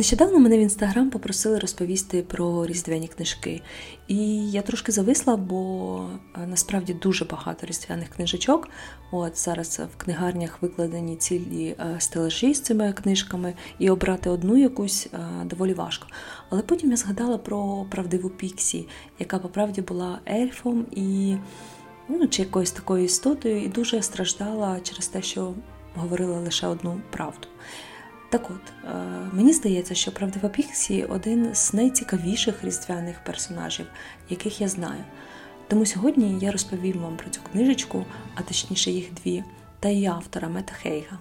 Нещодавно мене в інстаграм попросили розповісти про різдвяні книжки. І я трошки зависла, бо е, насправді дуже багато різдвяних книжечок. От зараз в книгарнях викладені цілі е, стелажі з цими книжками, і обрати одну якусь е, доволі важко. Але потім я згадала про правдиву Піксі, яка по правді була ельфом і ну, чи якоюсь такою істотою, і дуже страждала через те, що говорила лише одну правду. Так от, е, мені здається, що правдива Піксі один з найцікавіших різдвяних персонажів, яких я знаю. Тому сьогодні я розповім вам про цю книжечку, а точніше їх дві, та її автора Мета Хейга.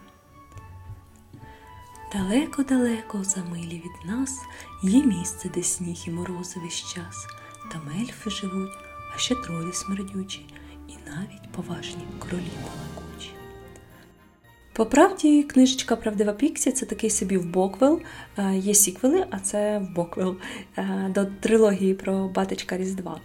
Далеко-далеко за милі від нас є місце, де сніг і морози весь час. Там ельфи живуть, а ще тролі смердючі, і навіть поважні кролі балакучі. По правді, книжечка Правдива Піксі це такий собі вбоквел. Е, є сіквели, а це вбоквел е, до трилогії про батечка Різдва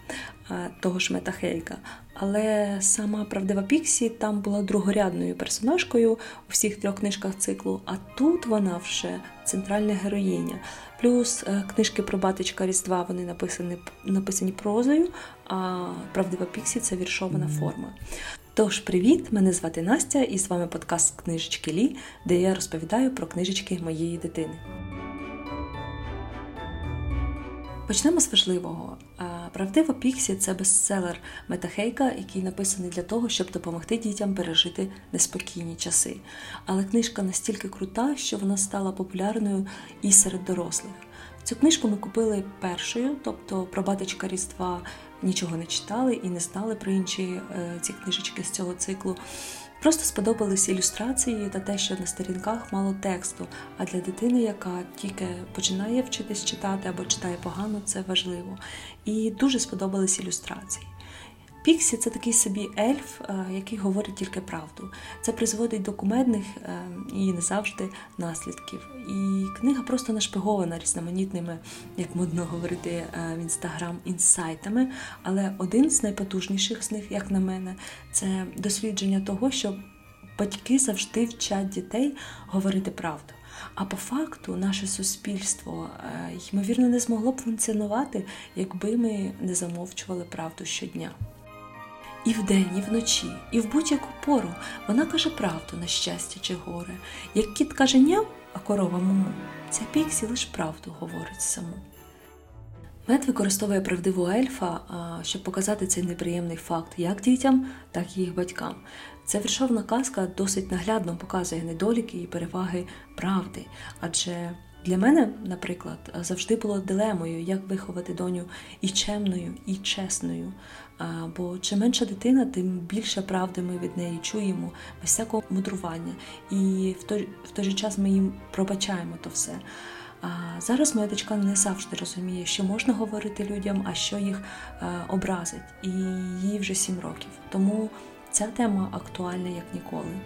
е, того ж Метта Гейґа. Але сама правдива Піксі там була другорядною персонажкою у всіх трьох книжках циклу, а тут вона вже центральна героїня. Плюс книжки про батечка Різдва вони написані написані прозою, а правдива Піксі це віршована форма. Тож, привіт! Мене звати Настя, і з вами подкаст Книжечки Лі, де я розповідаю про книжечки моєї дитини. Почнемо з важливого. Правдива Піксі це бестселер Метахейка, який написаний для того, щоб допомогти дітям пережити неспокійні часи. Але книжка настільки крута, що вона стала популярною і серед дорослих. Цю книжку ми купили першою, тобто про батечка Різдва нічого не читали і не знали про інші е, ці книжечки з цього циклу. Просто сподобались ілюстрації та те, що на сторінках мало тексту. А для дитини, яка тільки починає вчитись читати або читає погано, це важливо. І дуже сподобались ілюстрації. Піксі це такий собі ельф, е, який говорить тільки правду. Це призводить до кумедних е, і не завжди наслідків. І книга просто нашпигована різноманітними, як модно говорити е, в інстаграм, інсайтами. Але один з найпотужніших з них, як на мене, це дослідження того, що батьки завжди вчать дітей говорити правду. А по факту наше суспільство ймовірно не змогло б функціонувати, якби ми не замовчували правду щодня. І вдень, і вночі, і в будь-яку пору вона каже правду на щастя чи горе. Як кіт каже няв, а корова муму, ця піксі лиш правду говорить саму. Мед використовує правдиву ельфа, щоб показати цей неприємний факт як дітям, так і їх батькам. Ця віршовна казка досить наглядно показує недоліки і переваги правди, адже для мене, наприклад, завжди було дилемою, як виховати доню і чемною, і чесною. Бо чим менша дитина, тим більше правди ми від неї чуємо, без всякого мудрування. І в той, в той же час ми їм пробачаємо то все. А зараз моя дочка не завжди розуміє, що можна говорити людям, а що їх образить. І їй вже сім років. Тому ця тема актуальна як ніколи.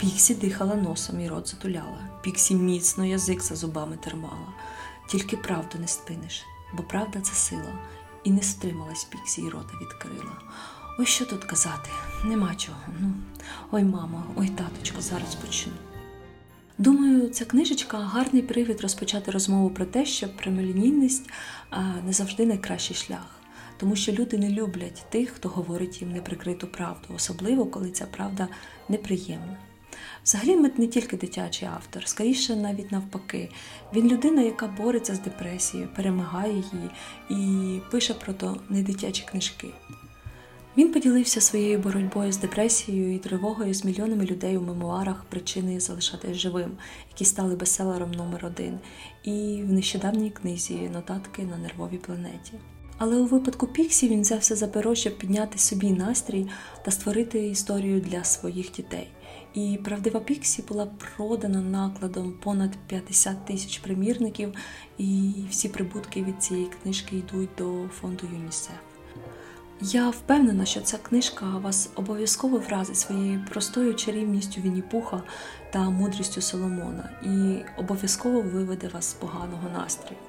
Піксі дихала носом і рот затуляла. Піксі міцно язик за зубами термала. Тільки правду не спиниш, бо правда це сила. І не стрималась Піксі і рота відкрила. Ой, що тут казати? Нема чого. Ну, Ой, мамо, ой, таточко, зараз почну. Думаю, ця книжечка гарний привід розпочати розмову про те, що прямолінійність не завжди найкращий шлях, тому що люди не люблять тих, хто говорить їм неприкриту правду, особливо коли ця правда неприємна. Взагалі, Мет не тільки дитячий автор, скоріше навіть навпаки. Він людина, яка бореться з депресією, перемагає її і пише про то недитячі книжки. Він поділився своєю боротьбою з депресією і тривогою з мільйонами людей у мемуарах причини залишатись живим, які стали бестселером номер один, і в нещодавній книзі Нотатки на нервовій планеті. Але у випадку Піксі він взявся за перо, щоб підняти собі настрій та створити історію для своїх дітей. І правдива Піксі була продана накладом понад 50 тисяч примірників, і всі прибутки від цієї книжки йдуть до фонду ЮНІСЕФ. Я впевнена, що ця книжка вас обов'язково вразить своєю простою чарівністю Вінні-Пуха та мудрістю Соломона і обов'язково виведе вас з поганого настрою.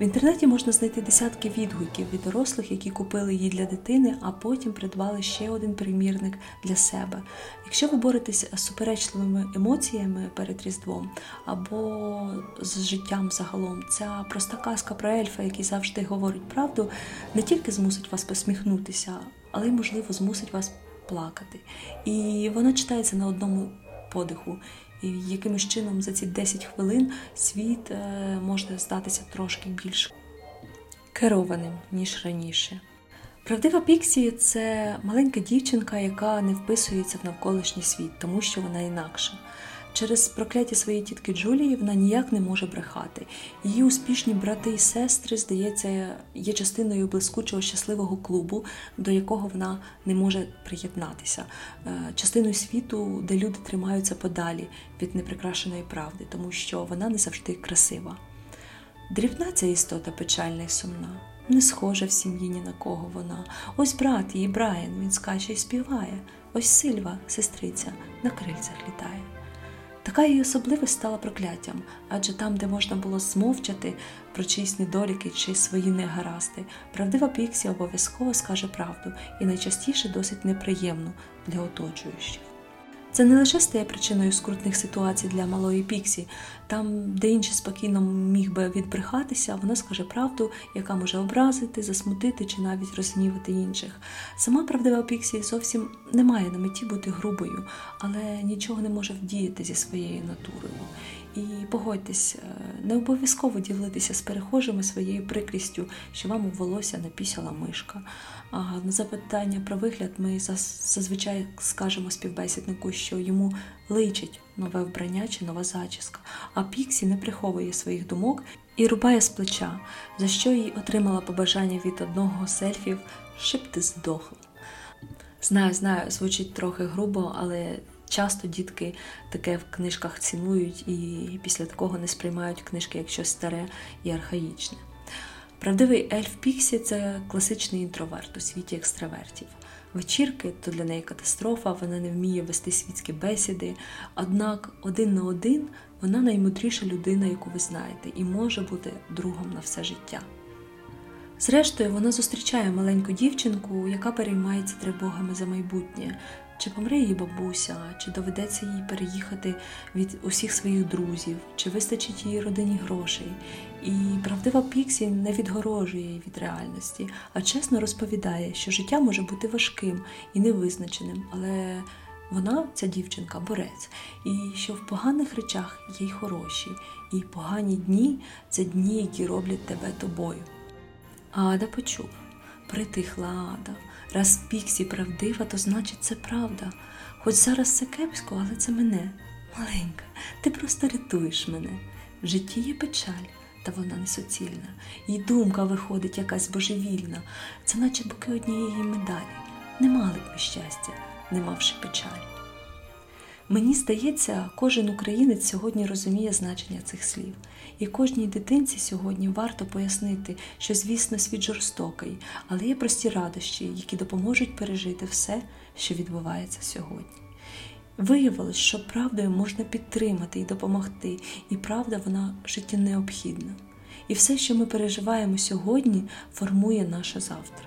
В інтернеті можна знайти десятки відгуків від дорослих, які купили її для дитини, а потім придбали ще один примірник для себе. Якщо ви боретесь з суперечливими емоціями перед Різдвом або з життям загалом, ця проста казка про ельфа, який завжди говорить правду, не тільки змусить вас посміхнутися, але й, можливо, змусить вас плакати. І вона читається на одному подиху. І якимось чином за ці 10 хвилин світ е, може здатися трошки більш керованим, ніж раніше. Правдива Піксі це маленька дівчинка, яка не вписується в навколишній світ, тому що вона інакша. Через прокляття своєї тітки Джулії вона ніяк не може брехати. Її успішні брати і сестри, здається, є частиною блискучого щасливого клубу, до якого вона не може приєднатися, е, частиною світу, де люди тримаються подалі від неприкрашеної правди, тому що вона не завжди красива. Дрібна ця істота печальна і сумна. Не схожа в сім'ї ні на кого вона. Ось брат її Брайан, він скаче і співає. Ось Сильва, сестриця, на крильцях літає. Така її особливість стала прокляттям, адже там, де можна було змовчати про чиїсь недоліки чи свої негаразди, правдива Піксі обов'язково скаже правду і найчастіше досить неприємну для оточуючих. Це не лише стає причиною скрутних ситуацій для малої Піксі, там, де інший спокійно міг би відбрехатися, вона скаже правду, яка може образити, засмутити чи навіть розгнівати інших. Сама правдива Піксі зовсім не має на меті бути грубою, але нічого не може вдіяти зі своєю натурою. І погодьтесь, е, не обов'язково ділитися з перехожими своєю прикрістю, що вам у волосся напісяла мишка. А на запитання про вигляд ми зазвичай скажемо співбесіднику, що йому личить нове вбрання чи нова зачіска, а Піксі не приховує своїх думок і рубає з плеча, за що їй отримала побажання від одного з ельфів, щоб ти здохла. Знаю, знаю, звучить трохи грубо, але часто дітки таке в книжках цінують і після такого не сприймають книжки як щось старе і архаїчне. Правдивий ельф Піксі це класичний інтроверт у світі екстравертів. Вечірки то для неї катастрофа, вона не вміє вести світські бесіди. Однак один на один вона наймудріша людина, яку ви знаєте, і може бути другом на все життя. Зрештою, вона зустрічає маленьку дівчинку, яка переймається тривогами за майбутнє, чи помре її бабуся, чи доведеться їй переїхати від усіх своїх друзів, чи вистачить її родині грошей. І правдива Піксі не відгорожує її від реальності, а чесно розповідає, що життя може бути важким і невизначеним, але вона, ця дівчинка, борець, і що в поганих речах є й хороші, і погані дні це дні, які роблять тебе тобою. Ада почув, притихла Ада. Раз Піксі правдива, то значить це правда. Хоч зараз це кепсько, але це мене. Маленька, ти просто рятуєш мене. В житті є печаль, та вона не суцільна. І думка виходить якась божевільна, це наче боки однієї медалі. Не мали б ми щастя, не мавши печалі. Мені здається, кожен українець сьогодні розуміє значення цих слів, і кожній дитинці сьогодні варто пояснити, що, звісно, світ жорстокий, але є прості радощі, які допоможуть пережити все, що відбувається сьогодні. Виявилось, що правдою можна підтримати і допомогти, і правда вона життя необхідна. І все, що ми переживаємо сьогодні, формує наше завтра.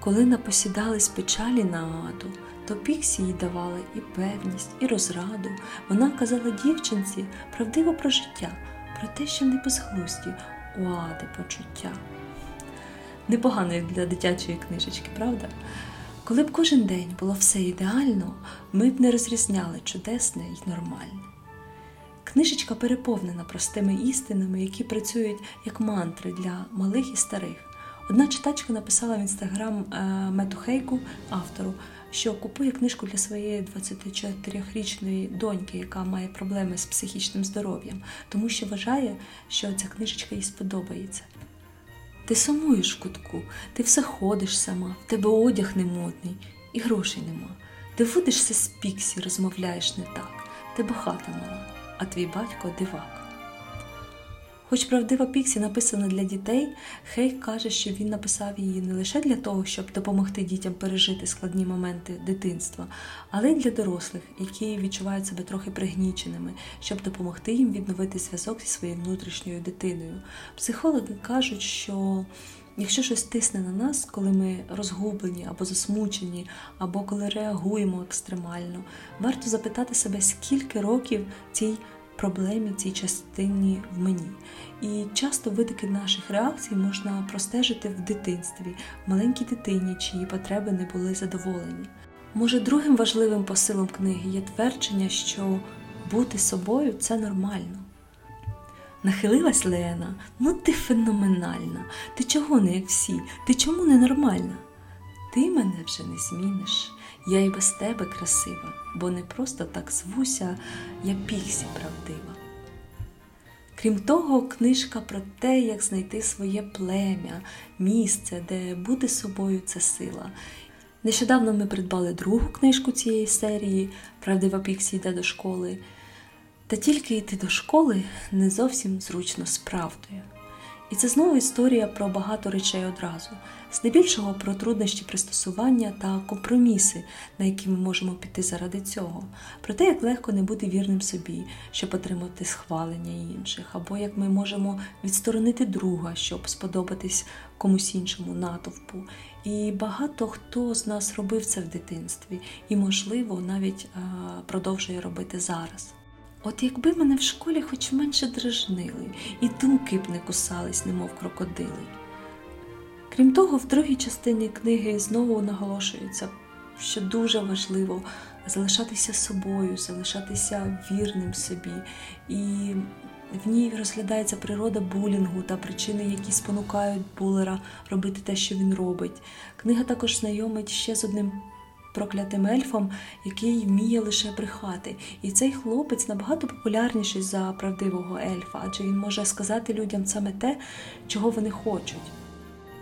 Коли напосідались печалі на аду, то Піксі їй давали і певність, і розраду. Вона казала дівчинці правдиво про життя, про те, що не безглузді у ади почуття. Непогано для дитячої книжечки, правда? Коли б кожен день було все ідеально, ми б не розрізняли чудесне і нормальне. Книжечка переповнена простими істинами, які працюють як мантри для малих і старих. Одна читачка написала в інстаграм е, Метухейку автору, що купує книжку для своєї 24-річної доньки, яка має проблеми з психічним здоров'ям, тому що вважає, що ця книжечка їй сподобається. Ти сумуєш в кутку, ти все ходиш сама, в тебе одяг не модний і грошей нема. Ти водишся з піксі, розмовляєш не так, тебе хата мала, а твій батько дивак. Хоч правдива Піксі написана для дітей, Хейк каже, що він написав її не лише для того, щоб допомогти дітям пережити складні моменти дитинства, але й для дорослих, які відчувають себе трохи пригніченими, щоб допомогти їм відновити зв'язок зі своєю внутрішньою дитиною. Психологи кажуть, що Якщо щось тисне на нас, коли ми розгублені або засмучені, або коли реагуємо екстремально, варто запитати себе, скільки років цій проблемі, цій частині в мені. І часто витоки наших реакцій можна простежити в дитинстві, в маленькій дитині, чиї потреби не були задоволені. Може, другим важливим посилом книги є твердження, що бути собою це нормально. Нахилилась Лена, ну ти феноменальна. Ти чого не як всі? Ти чому не нормальна? Ти мене вже не зміниш. Я і без тебе красива, бо не просто так звуся, я піксі правдива. Крім того, книжка про те, як знайти своє плем'я, місце, де бути собою це сила. Нещодавно ми придбали другу книжку цієї серії Правдива Піксі йде до школи. Та тільки йти до школи не зовсім зручно з правдою. І це знову історія про багато речей одразу, здебільшого про труднощі пристосування та компроміси, на які ми можемо піти заради цього, про те, як легко не бути вірним собі, щоб отримати схвалення інших, або як ми можемо відсторонити друга, щоб сподобатись комусь іншому натовпу. І багато хто з нас робив це в дитинстві, і, можливо, навіть продовжує робити зараз. От якби мене в школі хоч менше дражнили, і думки б не кусались, немов крокодили. Крім того, в другій частині книги знову наголошується, що дуже важливо залишатися собою, залишатися вірним собі. І в ній розглядається природа булінгу та причини, які спонукають булера робити те, що він робить. Книга також знайомить ще з одним проклятим ельфом, який вміє лише брехати. І цей хлопець набагато популярніший за правдивого ельфа, адже він може сказати людям саме те, чого вони хочуть.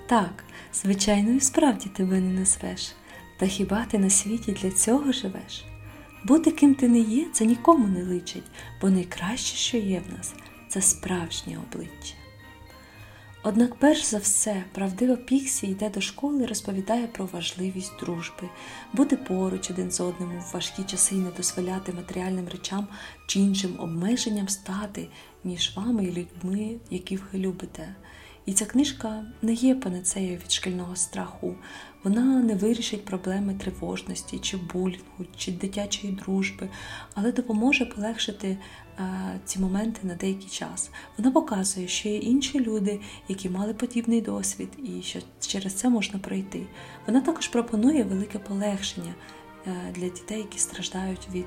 Так, звичайно, і справді тебе не назвеш, та хіба ти на світі для цього живеш? Бути ким ти не є, це нікому не личить, бо найкраще, що є в нас, це справжнє обличчя. Однак, перш за все, правдива Піксі йде до школи і розповідає про важливість дружби, бути поруч один з одним в важкі часи і не дозволяти матеріальним речам чи іншим обмеженням стати між вами і людьми, яких ви любите. І ця книжка не є панацеєю від шкільного страху. Вона не вирішить проблеми тривожності, чи булінгу, чи дитячої дружби, але допоможе полегшити е, ці моменти на деякий час. Вона показує, що є інші люди, які мали подібний досвід, і що через це можна пройти. Вона також пропонує велике полегшення е, для дітей, які страждають від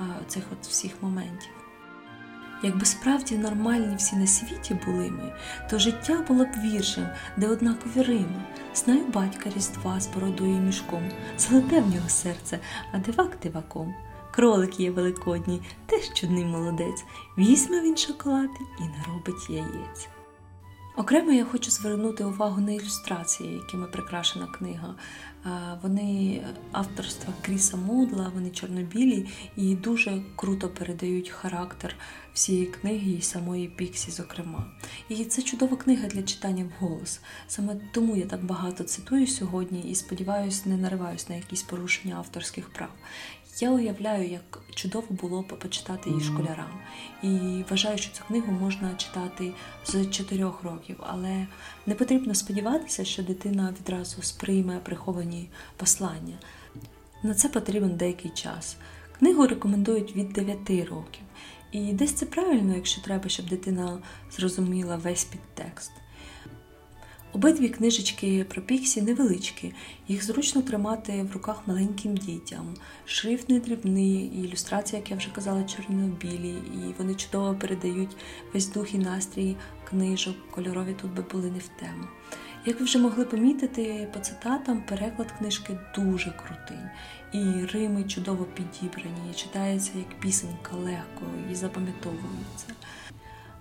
е, цих от всіх моментів. Якби справді нормальні всі на світі були ми, то життя було б віршем, де однакові рими. Знаю батька різдва з бородою і мішком, золоте в нього серце, а дивак диваком. Кролик є великодній, теж чудний молодець. Візьме він шоколад і наробить яєць. Окремо я хочу звернути увагу на ілюстрації, якими прикрашена книга. Вони авторства Кріса Мудла, вони чорнобілі і дуже круто передають характер всієї книги і самої Піксі, зокрема. І це чудова книга для читання вголос. Саме тому я так багато цитую сьогодні і сподіваюся, не нариваюсь на якісь порушення авторських прав. Я уявляю, як чудово було б почитати її школярам. І вважаю, що цю книгу можна читати з чотирьох років, але не потрібно сподіватися, що дитина відразу сприйме приховані послання. На це потрібен деякий час. Книгу рекомендують від 9 років. І десь це правильно, якщо треба, щоб дитина зрозуміла весь підтекст. Обидві книжечки про Піксі невеличкі, їх зручно тримати в руках маленьким дітям. Шрифт не дрібний, і ілюстрація, як я вже казала, чорно-білі, і вони чудово передають весь дух і настрій книжок, кольорові тут би були не в тему. Як ви вже могли помітити по цитатам, переклад книжки дуже крутий. І Рими чудово підібрані, читається як пісенька легко і запам'ятовується.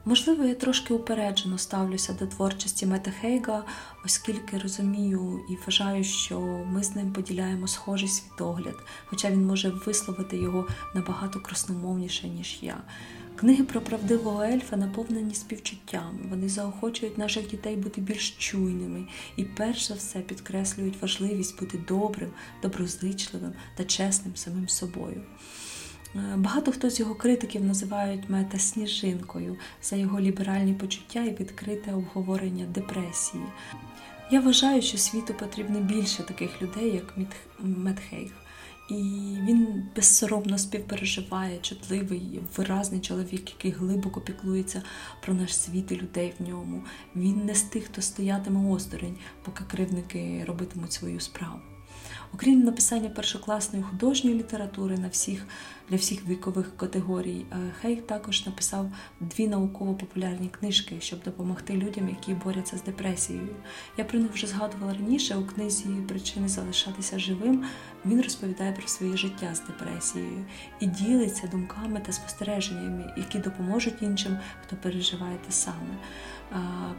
Можливо, я трошки упереджено ставлюся до творчості Мета Хейга, оскільки розумію і вважаю, що ми з ним поділяємо схожий світогляд, хоча він може висловити його набагато красномовніше, ніж я. Книги про правдивого ельфа наповнені співчуттям. Вони заохочують наших дітей бути більш чуйними і, перш за все, підкреслюють важливість бути добрим, доброзичливим та чесним самим собою. Е, багато хто з його критиків називають мета сніжинкою за його ліберальні почуття і відкрите обговорення депресії. Я вважаю, що світу потрібно більше таких людей, як Метхейг. І він безсоромно співпереживає, чутливий, виразний чоловік, який глибоко піклується про наш світ і людей в ньому. Він не з тих, хто стоятиме осторонь, поки кривники робитимуть свою справу. Окрім написання першокласної художньої літератури на всіх для всіх вікових категорій, е, Хейк також написав дві науково-популярні книжки, щоб допомогти людям, які борються з депресією. Я про них вже згадувала раніше у книзі Причини залишатися живим. Він розповідає про своє життя з депресією і ділиться думками та спостереженнями, які допоможуть іншим, хто переживає те саме.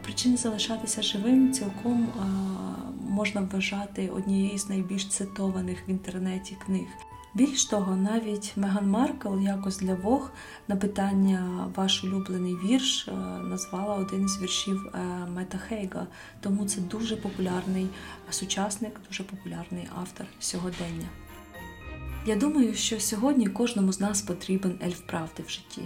Причини залишатися живим цілком можна вважати однією з найбільш цитованих в інтернеті книг. Більш того, навіть Меган Маркл якось для Вог на питання ваш улюблений вірш назвала один із віршів е, Мета Хейга. Тому це дуже популярний сучасник, дуже популярний автор сьогодення. Я думаю, що сьогодні кожному з нас потрібен ельф правди в житті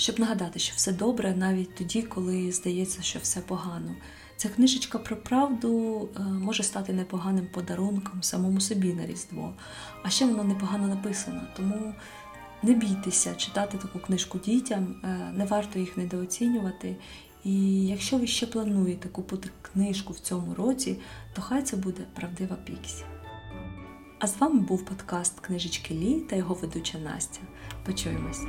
щоб нагадати, що все добре навіть тоді, коли здається, що все погано. Ця книжечка про правду е, може стати непоганим подарунком самому собі на Різдво, а ще воно непогано написано, тому не бійтеся читати таку книжку дітям, е, не варто їх недооцінювати. І якщо ви ще плануєте купити книжку в цьому році, то хай це буде правдива Піксі. А з вами був подкаст Книжечки Лі та його ведуча Настя. Почуємось!